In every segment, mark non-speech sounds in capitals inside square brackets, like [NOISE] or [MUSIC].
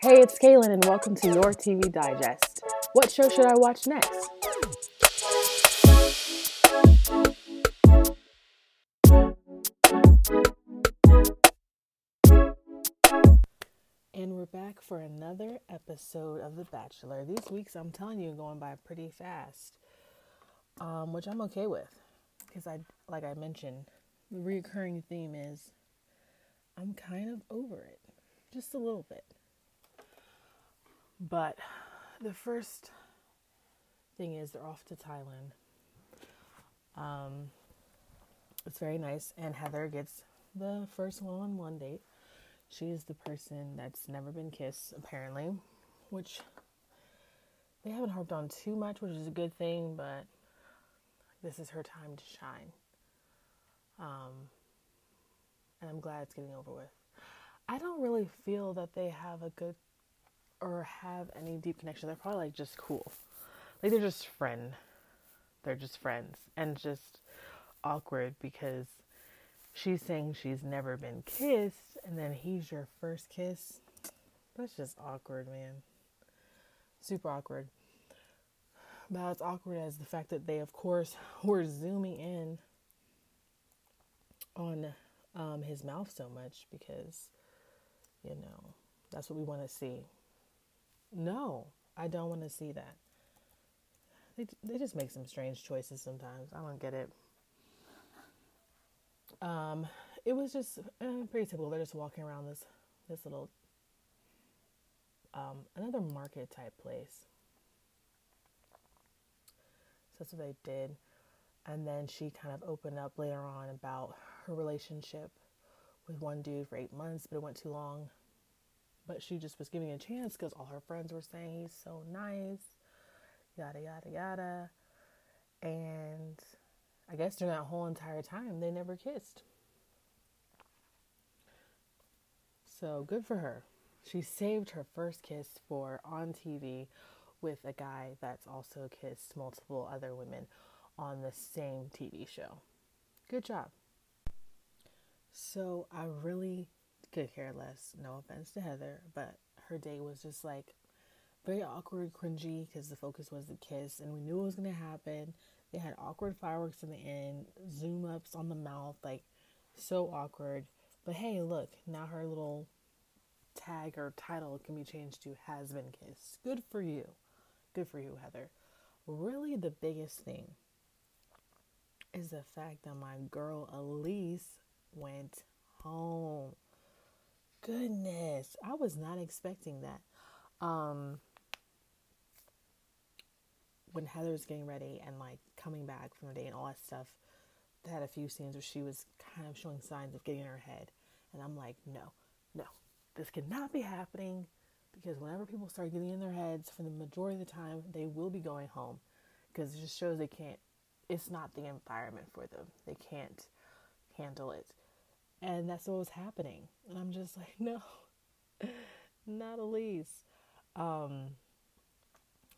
Hey, it's Kaylin, and welcome to your TV Digest. What show should I watch next? And we're back for another episode of The Bachelor. These weeks, I'm telling you, going by pretty fast, um, which I'm okay with, because I, like I mentioned, the recurring theme is I'm kind of over it, just a little bit. But the first thing is they're off to Thailand. Um, it's very nice, and Heather gets the first one-on-one date. She is the person that's never been kissed, apparently, which they haven't harped on too much, which is a good thing, but this is her time to shine. Um, and I'm glad it's getting over with. I don't really feel that they have a good or have any deep connection. They're probably like just cool. Like they're just friend. They're just friends and just awkward because she's saying she's never been kissed and then he's your first kiss. That's just awkward, man. Super awkward. About as awkward as the fact that they, of course, were zooming in on um, his mouth so much because, you know, that's what we want to see. No, I don't want to see that. They, they just make some strange choices sometimes. I don't get it. Um, it was just uh, pretty typical. They're just walking around this this little um, another market type place. So that's what they did. And then she kind of opened up later on about her relationship with one dude for eight months, but it went too long. But she just was giving a chance because all her friends were saying he's so nice, yada, yada, yada. And I guess during that whole entire time, they never kissed. So good for her. She saved her first kiss for on TV with a guy that's also kissed multiple other women on the same TV show. Good job. So I really could care less. No offense to Heather, but her day was just like very awkward, cringy because the focus was the kiss and we knew it was to happen. They had awkward fireworks in the end, zoom ups on the mouth, like so awkward. But hey, look, now her little tag or title can be changed to has been kissed. Good for you. Good for you, Heather. Really, the biggest thing is the fact that my girl Elyse went home. Goodness, I was not expecting that. Um, when Heather's getting ready and like coming back from the day and all that stuff, they had a few scenes where she was kind of showing signs of getting in her head. And I'm like, no, no, this cannot be happening because whenever people start getting in their heads, for the majority of the time, they will be going home because it just shows they can't, it's not the environment for them. They can't handle it. And that's what was happening. And I'm just [LAUGHS] like, no, not Elyse. Um,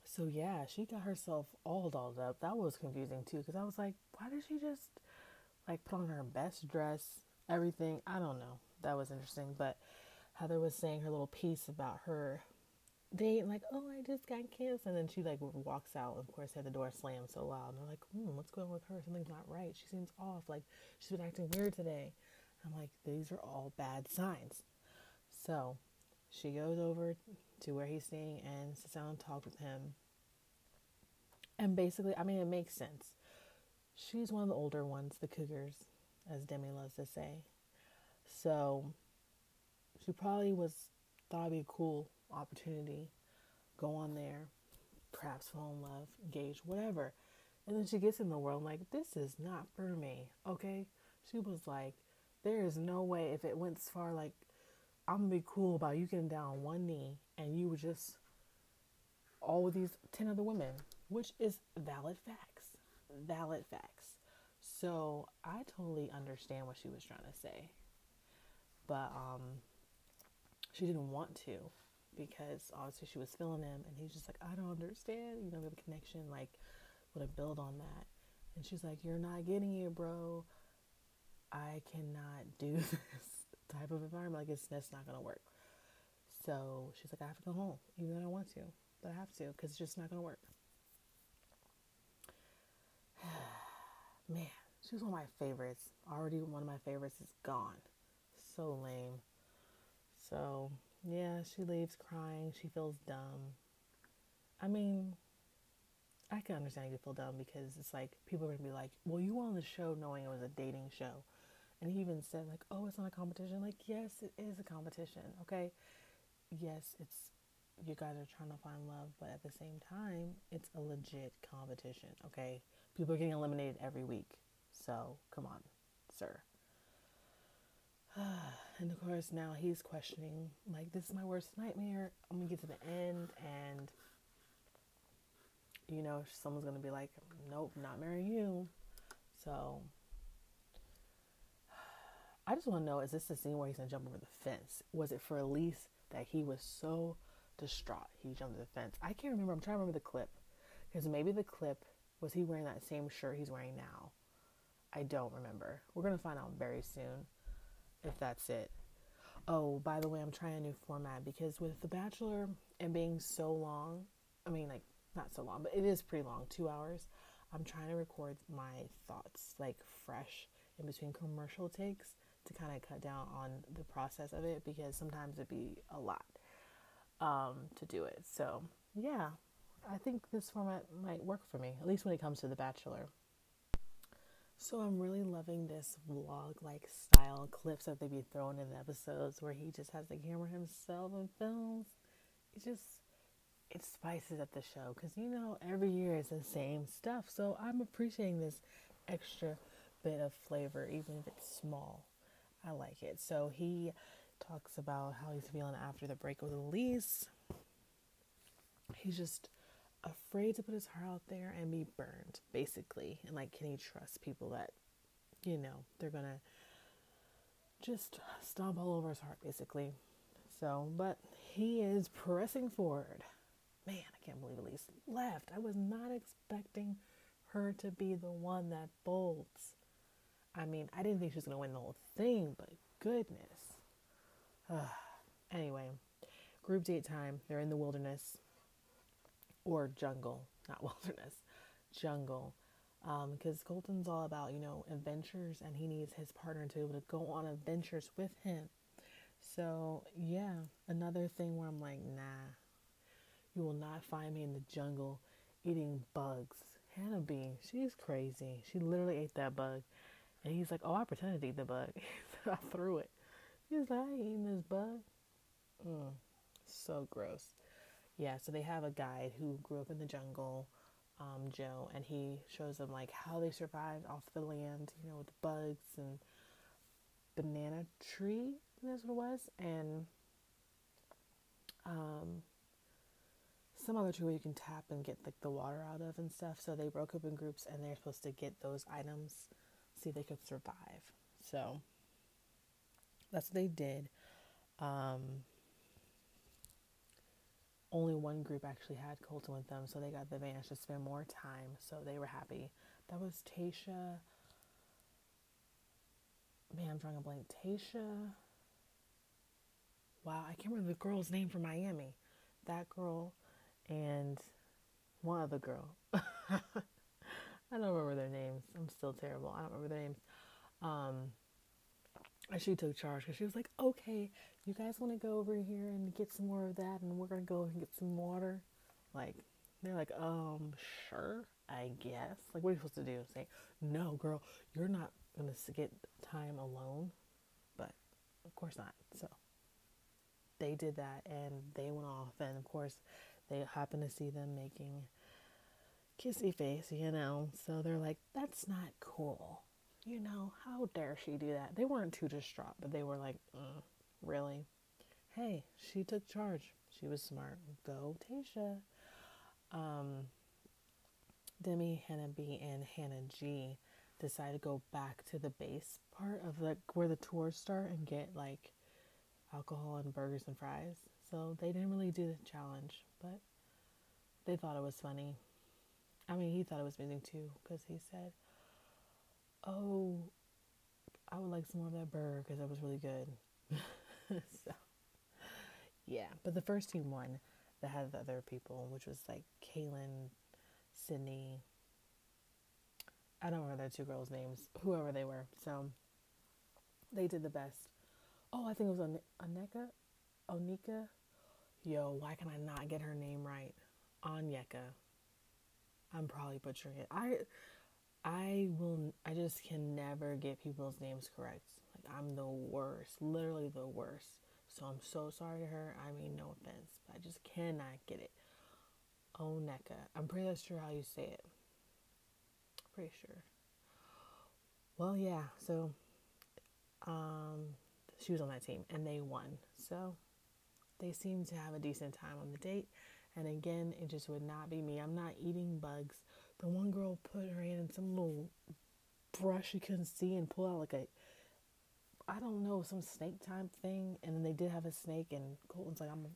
so yeah, she got herself all dolled up. That was confusing too, because I was like, why did she just like put on her best dress, everything? I don't know. That was interesting. But Heather was saying her little piece about her date, like, oh, I just got kissed, and then she like walks out. Of course, had the door slammed so loud, and they're like, hmm, what's going on with her? Something's not right. She seems off. Like she's been acting weird today. I'm like, these are all bad signs. So she goes over to where he's staying and sits down and talks with him. And basically, I mean, it makes sense. She's one of the older ones, the cougars, as Demi loves to say. So she probably was thought it'd be cool opportunity. Go on there, perhaps fall in love, engage, whatever. And then she gets in the world like, this is not for me. Okay? She was like, there is no way if it went as far like I'm gonna be cool about you getting down on one knee and you were just all these ten other women, which is valid facts. Valid facts. So I totally understand what she was trying to say. But um she didn't want to because obviously she was feeling him and he's just like, I don't understand, you know, the connection, like would have build on that. And she's like, You're not getting it, bro I cannot do [LAUGHS] this type of environment. Like it's that's not gonna work. So she's like, I have to go home, even though I don't want to, but I have to because it's just not gonna work. [SIGHS] Man, she was one of my favorites. Already one of my favorites is gone. So lame. So yeah, she leaves crying. She feels dumb. I mean, I can understand you feel dumb because it's like people are gonna be like, "Well, you were on the show knowing it was a dating show," and he even said like, "Oh, it's not a competition." Like, yes, it is a competition. Okay, yes, it's you guys are trying to find love, but at the same time, it's a legit competition. Okay, people are getting eliminated every week, so come on, sir. And of course, now he's questioning like, "This is my worst nightmare." I'm gonna get to the end and you know, someone's gonna be like, nope, not marrying you. So I just want to know: is this the scene where he's gonna jump over the fence? Was it for Elyse that he was so distraught he jumped over the fence? I can't remember. I'm trying to remember the clip because maybe the clip was he wearing that same shirt he's wearing now. I don't remember. We're gonna find out very soon if that's it. Oh, by the way, I'm trying a new format because with The Bachelor and being so long, I mean, like not so long, but it is pretty long, two hours. I'm trying to record my thoughts like fresh in between commercial takes to kind of cut down on the process of it because sometimes it'd be a lot um, to do it. So, yeah, I think this format might work for me, at least when it comes to The Bachelor. So, I'm really loving this vlog like style clips that they be throwing in the episodes where he just has the camera himself and films. It's just it spices up the show because you know every year it's the same stuff. So I'm appreciating this extra bit of flavor, even if it's small. I like it. So he talks about how he's feeling after the break with Elyse. He's just afraid to put his heart out there and be burned, basically. And like, can he trust people that, you know, they're gonna just stomp all over his heart, basically. So, but he is pressing forward man, I can't believe Elyse left. I was not expecting her to be the one that bolts. I mean, I didn't think she was to win the whole thing, but goodness. [SIGHS] anyway, group date time. They're in the wilderness or jungle, not [LAUGHS] wilderness, jungle. Because um, Colton's all about, you know, adventures and he needs his partner to be able to go on adventures with him. So, yeah, another thing where I'm like, nah, you will not find me in the jungle eating bugs. Hannah B, she's crazy. She literally ate that bug. And he's like, Oh, I pretended to eat the bug. [LAUGHS] I threw it. He's like, I ain't eating this bug. Mm, so gross. Yeah, so they have a guide who grew up in the jungle, um, Joe, and he shows them like how they survived off the land, you know, with the bugs and banana tree, that's what it was. And um, some other tree where you can tap and get like the water out of and stuff. So they broke up in groups and they're supposed to get those items, see if they could survive. So that's what they did. Um, only one group actually had Colton with them, so they got the advantage to spend more time. So they were happy. That was Tayshia. Man, I'm drawing a blank. Tayshia. Wow, I can't remember the girl's name from Miami. That girl and one other girl. [LAUGHS] I don't remember their names. I'm still terrible. I don't remember their names. Um, and she took charge because she was like, "Okay, you guys want to go over here and get some more of that, and we're gonna go and get some water." Like, they're like, "Um, sure, I guess." Like, what are you supposed to do? Say, "No, girl, you're not gonna get time alone." But of course not. So they did that, and they went off, and of course they happen to see them making kissy face, you know. So they're like, that's not cool. You know, how dare she do that? They weren't too distraught, but they were like, mm, really? Hey, she took charge. She was smart. Go, Tayshia. Um, Demi, Hannah B, and Hannah G decide to go back to the base part of like where the tours start and get like alcohol and burgers and fries. So they didn't really do the challenge, but they thought it was funny. I mean, he thought it was amazing too because he said, "Oh, I would like some more of that burger because that was really good. [LAUGHS] so, yeah. But the first team won that had the other people, which was like Caelynn, Sydney. I don't remember the two girls' names, whoever they were. So they did the best. Oh, I think it was An- Aneka, Onika. Yo, why can I not get her name right? Anyeka. I'm probably butchering it. I I will I just can never get people's names correct. Like I'm the worst, literally the worst. So I'm so sorry to her. I mean no offense, but I just cannot get it. Oneka. I'm pretty sure how you say it. Pretty sure. Well, yeah. So um she was on that team and they won. So they seemed to have a decent time on the date. And again, it just would not be me. I'm not eating bugs. The one girl put her hand in some little brush she couldn't see and pull out like a, I don't know, some snake type thing. And then they did have a snake, and Colton's like, I'm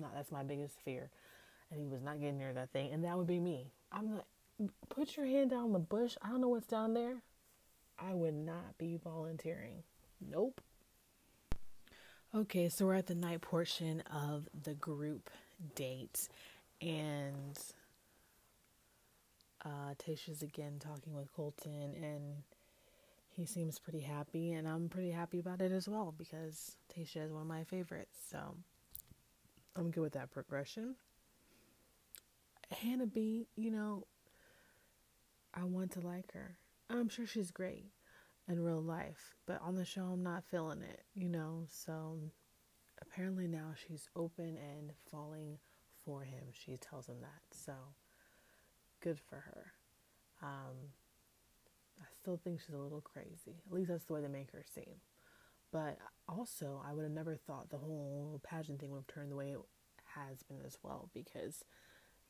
not, that's my biggest fear. And he was not getting near that thing. And that would be me. I'm like, put your hand down the bush. I don't know what's down there. I would not be volunteering. Nope. Okay, so we're at the night portion of the group date and uh, Tayshia's again talking with Colton, and he seems pretty happy, and I'm pretty happy about it as well because Tayshia is one of my favorites. So I'm good with that progression. Hannah B, you know, I want to like her. I'm sure she's great in real life, but on the show, I'm not feeling it, you know. So apparently now she's open and falling for him. She tells him that. So good for her. Um, I still think she's a little crazy. At least that's the way they make her seem. But also, I would have never thought the whole pageant thing would have turned the way it has been as well because,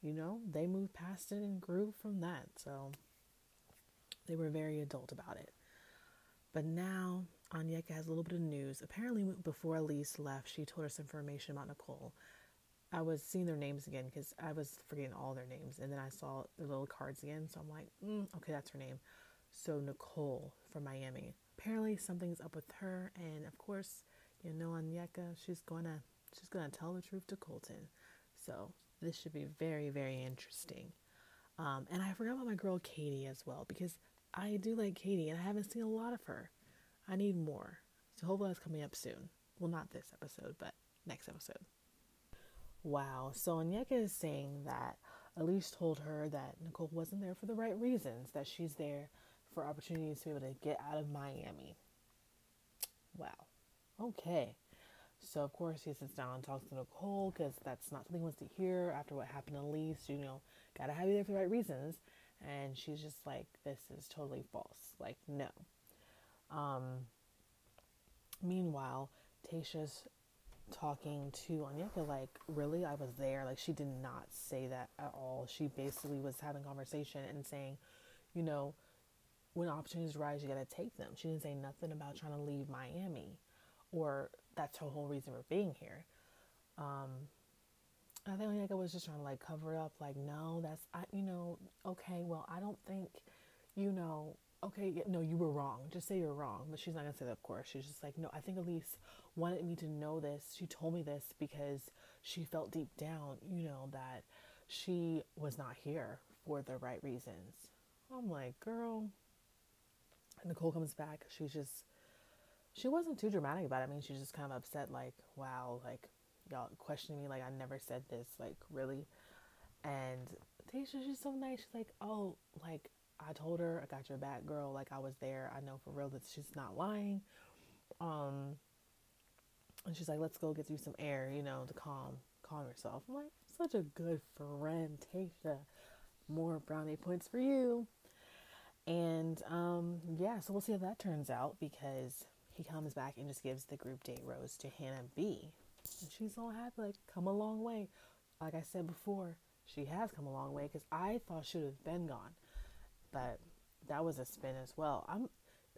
you know, they moved past it and grew from that. So they were very adult about it. But now Anyeka has a little bit of news. Apparently, before Elyse left, she told us information about Nicole. I was seeing their names again because I was forgetting all their names, and then I saw the little cards again. So I'm like, mm, okay, that's her name. So Nicole from Miami. Apparently, something's up with her, and of course, you know, Anyeka, she's gonna she's gonna tell the truth to Colton. So this should be very very interesting. Um, and I forgot about my girl Katie as well because I do like Katie, and I haven't seen a lot of her. I need more. So hopefully that's coming up soon. Well, not this episode, but next episode. Wow. So Anyeka is saying that Elyse told her that Nicole wasn't there for the right reasons, that she's there for opportunities to be able to get out of Miami. Wow. Okay. So, of course, he sits down and talks to Nicole because that's not something he wants to hear after what happened to Elyse. You know, gotta have you there for the right reasons. And she's just like, this is totally false. Like, no. Um, meanwhile, Tayshia's talking to Anyeka like, really? I was there. Like, she did not say that at all. She basically was having conversation and saying, you know, when opportunities arise, you gotta take them. She didn't say nothing about trying to leave Miami or that's her whole reason for being here. Um, I think Anyeka was just trying to like cover up, like, no, that's, I, you know, okay, well, I don't think, you know, okay, no, you were wrong. Just say you're wrong. But she's not going to say that, of course. She's just like, no, I think Elyse wanted me to know this. She told me this because she felt deep down, you know, that she was not here for the right reasons. I'm like, girl. Nicole comes back. She's just, she wasn't too dramatic about it. I mean, she's just kind of upset, like, wow, like, y'all questioning me, like, I never said this, like, really. And Tayshia, she's so nice. She's like, oh, like, I told her I got your back, girl. Like I was there. I know for real that she's not lying. Um, and she's like, let's go get you some air, you know, to calm calm yourself. I'm like, such a good friend, Tayshia. More brownie points for you. And um, yeah, so we'll see how that turns out because he comes back and just gives the group date rose to Hannah B. And she's all happy, like, come a long way. Like I said before, she has come a long way because I thought she would have been gone but that was a spin as well. I'm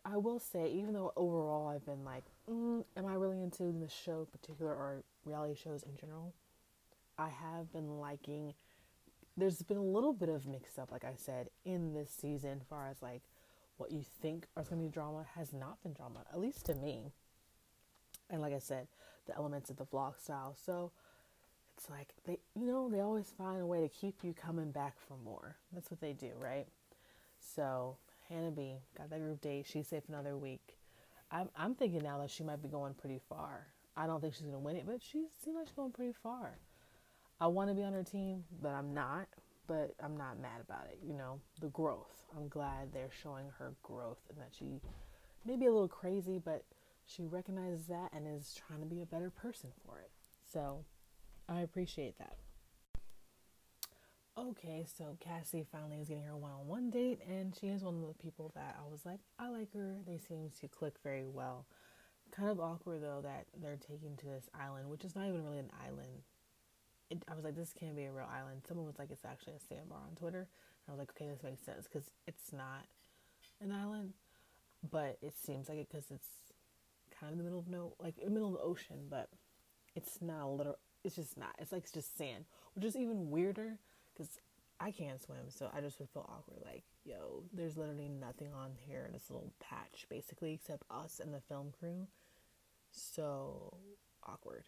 I will say, even though overall I've been like, mm, am I really into the show particular or reality shows in general? I have been liking. There's been a little bit of mix up, like I said, in this season, as far as like what you think is going to be drama has not been drama, at least to me. And like I said, the elements of the vlog style. So it's like they, you know, they always find a way to keep you coming back for more. That's what they do, right? So Hannah B got that group date. She's safe another week. I'm, I'm thinking now that she might be going pretty far. I don't think she's going to win it, but she seems like she's going pretty far. I want to be on her team, but I'm not. But I'm not mad about it. You know, the growth. I'm glad they're showing her growth and that she may be a little crazy, but she recognizes that and is trying to be a better person for it. So I appreciate that. Okay, so Cassie finally is getting her one on one date, and she is one of the people that I was like, I like her. They seem to click very well. Kind of awkward though that they're taking to this island, which is not even really an island. It, I was like, this can't be a real island. Someone was like, it's actually a sandbar on Twitter. And I was like, okay, this makes sense because it's not an island, but it seems like it because it's kind of in the middle of no, like in the middle of the ocean, but it's not a little. It's just not. It's like it's just sand, which is even weirder because I can't swim, so I just would feel awkward. Like, yo, there's literally nothing on here in this little patch, basically, except us and the film crew. So awkward.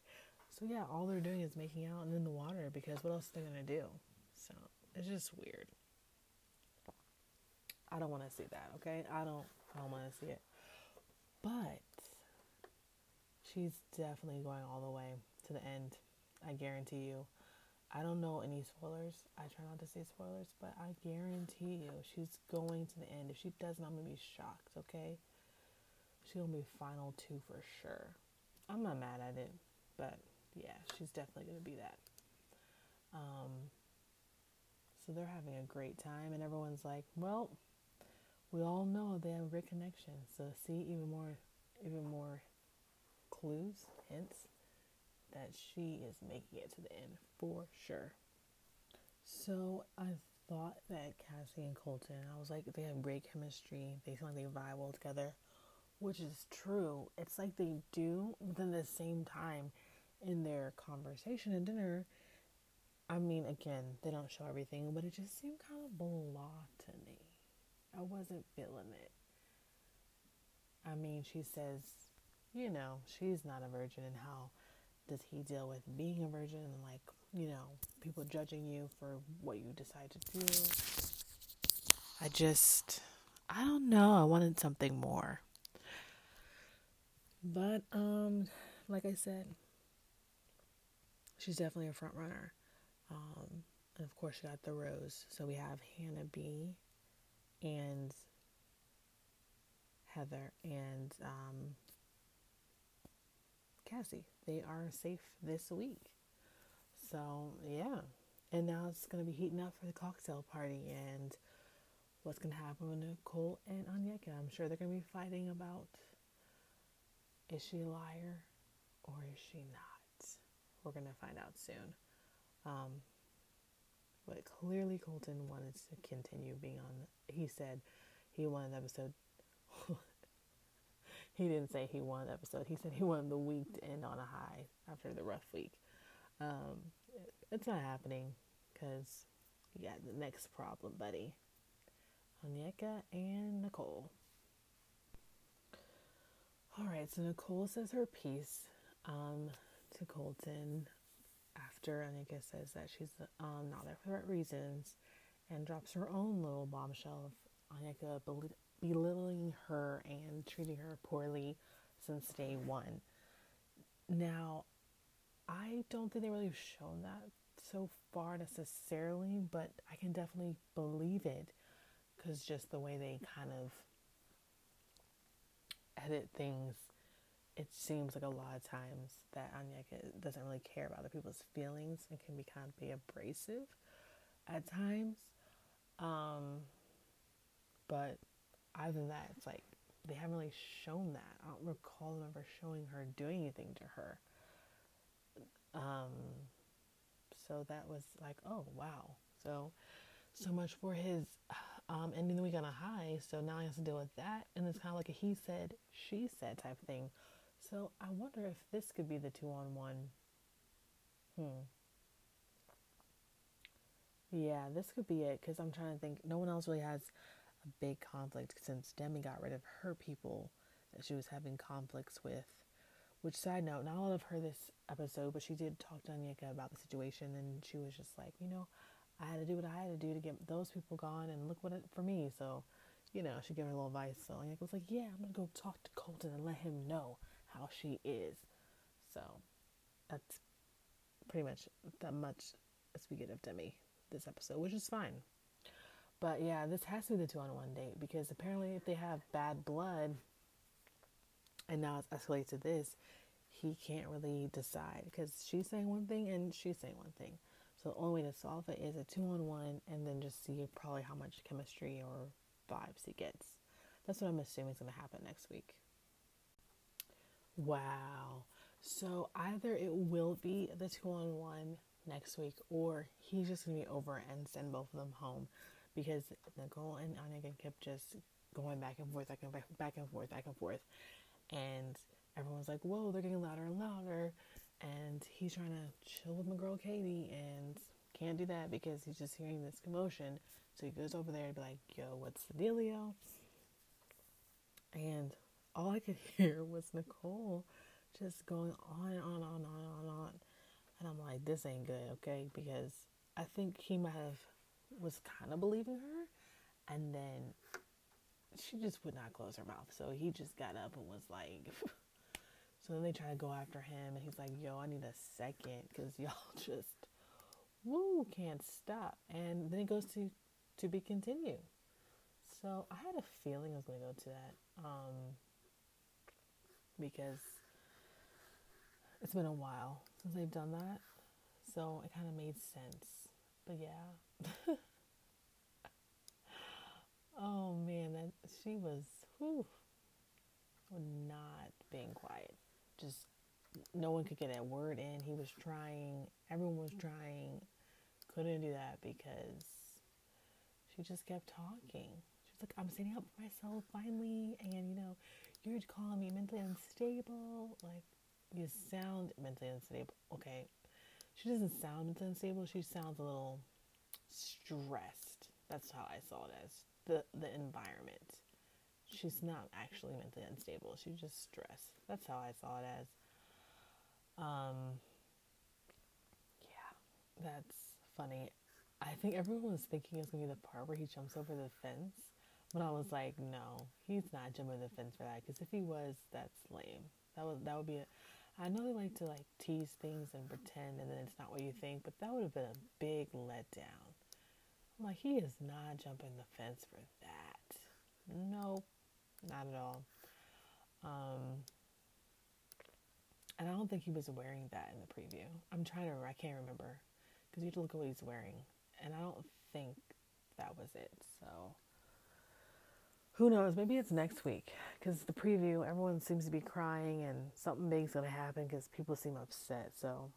So yeah, all they're doing is making out and in the water because what else are they gonna do? So it's just weird. I don't want to see that. Okay, I don't. I don't want to see it. But she's definitely going all the way to the end. I guarantee you. I don't know any spoilers. I try not to say spoilers, but I guarantee you she's going to the end. If she doesn't, I'm gonna be shocked, okay? She's gonna be final two for sure. I'm not mad at it, but yeah, she's definitely gonna be that. Um so they're having a great time and everyone's like, Well, we all know they have a great connection. So see even more even more clues, hints that she is making it to the end for sure. So I thought that Cassie and Colton, I was like, they have great chemistry. They seem like they vibe well together, which is true. It's like they do, but then at the same time, in their conversation at dinner, I mean, again, they don't show everything, but it just seemed kind of blah to me. I wasn't feeling it. I mean, she says, you know, she's not a virgin and how does he deal with being a virgin and like you know people judging you for what you decide to do? I just i don't know. I wanted something more. But um like i said she's definitely a front runner. Um and of course she got the rose. So we have hannah b and heather and um Cassie. They are safe this week. So, yeah. And now it's going to be heating up for the cocktail party and what's going to happen with Nicole and Onyeka. I'm sure they're going to be fighting about is she a liar or is she not? We're going to find out soon. Um, but clearly, Colton wanted to continue being on. He said he wanted episode [LAUGHS] he didn't say he won the episode. He said he won the week to end on a high after the rough week. Um, it's not happening because you got the next problem, buddy. Onyeka and Nicole. All right, so Nicole says her piece um, to Colton after Onyeka says that she's um, not there for the right reasons and drops her own little bombshell of Onyeka belittling her and treating her poorly since day one. Now, I don't think they really have shown that so far necessarily, but I can definitely believe it because just the way they kind of edit things, it seems like a lot of times that Onyeka doesn't really care about other people's feelings and can be kind of be abrasive at times. Um, but other than that, it's like they haven't really shown that. I don't recall them ever showing her doing anything to her. Um, so that was like, oh wow. So so much for his um, ending the week on a high. So now he has to deal with that, and it's kind of like a he said, she said type thing. So I wonder if this could be the two on one. Hmm. Yeah, this could be it because I'm trying to think. No one else really has a big conflict since Demi got rid of her people that she was having conflicts with. Which side note, not all of her this episode, but she did talk to Onyeka about the situation, and she was just like, you know, I had to do what I had to do to get those people gone, and look what it for me. So, you know, she gave her a little advice. So Onyeka was like, yeah, I'm gonna go talk to Colton and let him know how she is. So that's pretty much that much as we get of Demi this episode, which is fine. But yeah, this has to be the two on one date because apparently, if they have bad blood, and now it's escalated to this, he can't really decide because she's saying one thing and she's saying one thing. So the only way to solve it is a two on one, and then just see probably how much chemistry or vibes he gets. That's what I'm assuming is going to happen next week. Wow. So either it will be the two on one next week, or he's just gonna be over and send both of them home because Nicole and Onyeka kept just going back and forth, back and back, back and forth, back and forth, and everyone's like, "Whoa, they're getting louder and louder," and he's trying to chill with my girl Katie and can't do that because he's just hearing this commotion. So he goes over there and be like, "Yo, what's the dealio?" And all I could [LAUGHS] hear was Nicole just going on and on and on and on and on. And I'm like, this ain't good, okay? Because I think he might have was kind of believing her, and then she just would not close her mouth. So he just got up and was like, [LAUGHS] so then they try to go after him, and he's like, yo, I need a second because [LAUGHS] y'all just, woo, can't stop. And then it goes to to be continued. So I had a feeling I was going to go to that um, because it's been a while since they've done that. So it kind of made sense. But yeah. [LAUGHS] oh man, that she was whew, not being quiet. Just no one could get a word in. He was trying, everyone was trying. Couldn't do that because she just kept talking. She's like, I'm standing up for myself finally, and you know, you're calling me mentally unstable. Like, you sound mentally unstable. Okay, she doesn't sound mentally unstable. She sounds a little stressed. That's how I saw it as the the environment. She's not actually mentally unstable. She's just stressed. That's how I saw it as. Um. Yeah, that's funny. I think everyone was thinking it's gonna be the part where he jumps over the fence, but I was like, no, he's not jumping the fence for that. Because if he was, that's lame. That would that would be a. I know they like to like tease things and pretend, and then it's not what you think, but that would have been a big letdown. I'm like, he is not jumping the fence for that. Nope, not at all. Um, and I don't think he was wearing that in the preview. I'm trying to. I can't remember because you have to look at what he's wearing, and I don't think that was it. So who knows? Maybe it's next week because the preview, everyone seems to be crying and something big's going to happen because people seem upset. So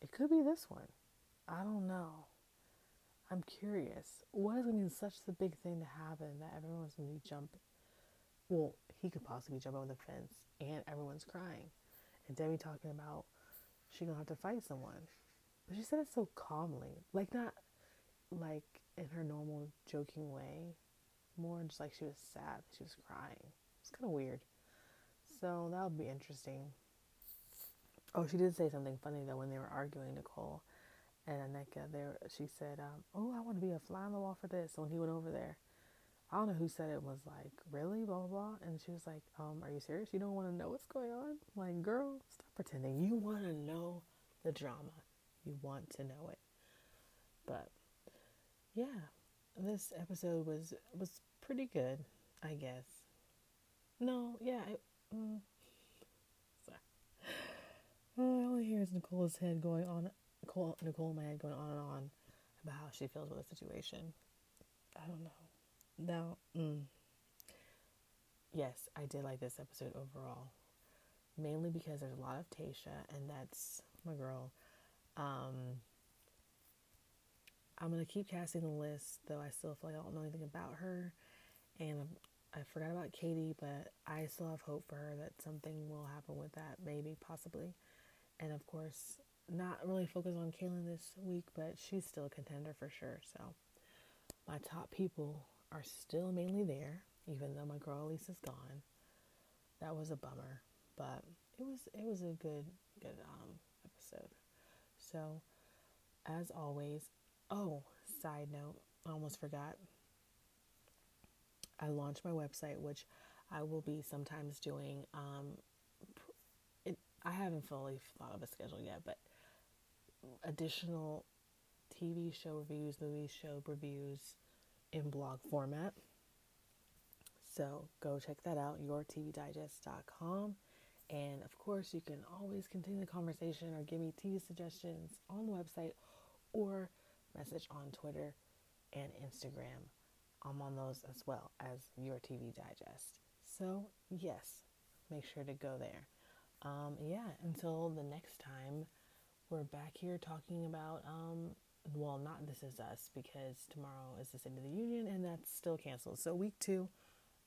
it could be this one. I don't know. I'm curious. What is going to be such a big thing to happen that everyone's going to jumping? Well, he could possibly jump over the fence and everyone's crying. And Demi talking about she to have to fight someone. But she said it so calmly. Like, not like in her normal joking way more just like she was sad. She was crying. It's kind of weird. So that would be interesting. Oh, she did say something funny though when they were arguing, Nicole and Onyeka. There, she said, um, "Oh, I want to be a fly on the wall for this." So when he went over there, I don't know who said it was like, "Really?" Blah blah blah. And she was like, "Um, are you serious? You don't want to know what's going on? Like, girl, stop pretending. You want to know the drama. You want to know it." But yeah, this episode was was pretty good, I guess. No, yeah, mm, [LAUGHS] sorry. [SIGHS] Oh, I only hear is Nicole's head going on, Nicole, Nicole head going on and on about how she feels with the situation. I don't know. Now, mm, yes, I did like this episode overall, mainly because there's a lot of Tayshia, and that's my girl. Um, I'm gonna keep casting the list, though I still feel like I don't know anything about her, and I forgot about Katie, but I still have hope for her that something will happen with that, maybe, possibly, and of course, not really focus on Caelynn this week, but she's still a contender for sure. So, my top people are still mainly there, even though my girl Elyse is gone. That was a bummer, but it was it was a good good um, episode. So, as always, oh, side note, I almost forgot. I launched my website, which I will be sometimes doing. Um, it, I haven't fully thought of a schedule yet, but additional TV show reviews, movie show reviews in blog format. So go check that out, yourtvdigest.com. And of course, you can always continue the conversation or give me TV suggestions on the website or message on Twitter and Instagram. I'm on those as well as Your TV Digest. So, yes, make sure to go there. Um, yeah, until the next time, we're back here talking about, um, well, not This Is Us because tomorrow is the State of the Union and that's still canceled. So, week two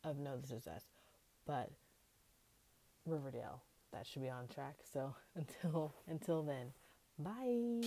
of No This Is Us. But Riverdale, that should be on track. So, [LAUGHS] until until then, bye.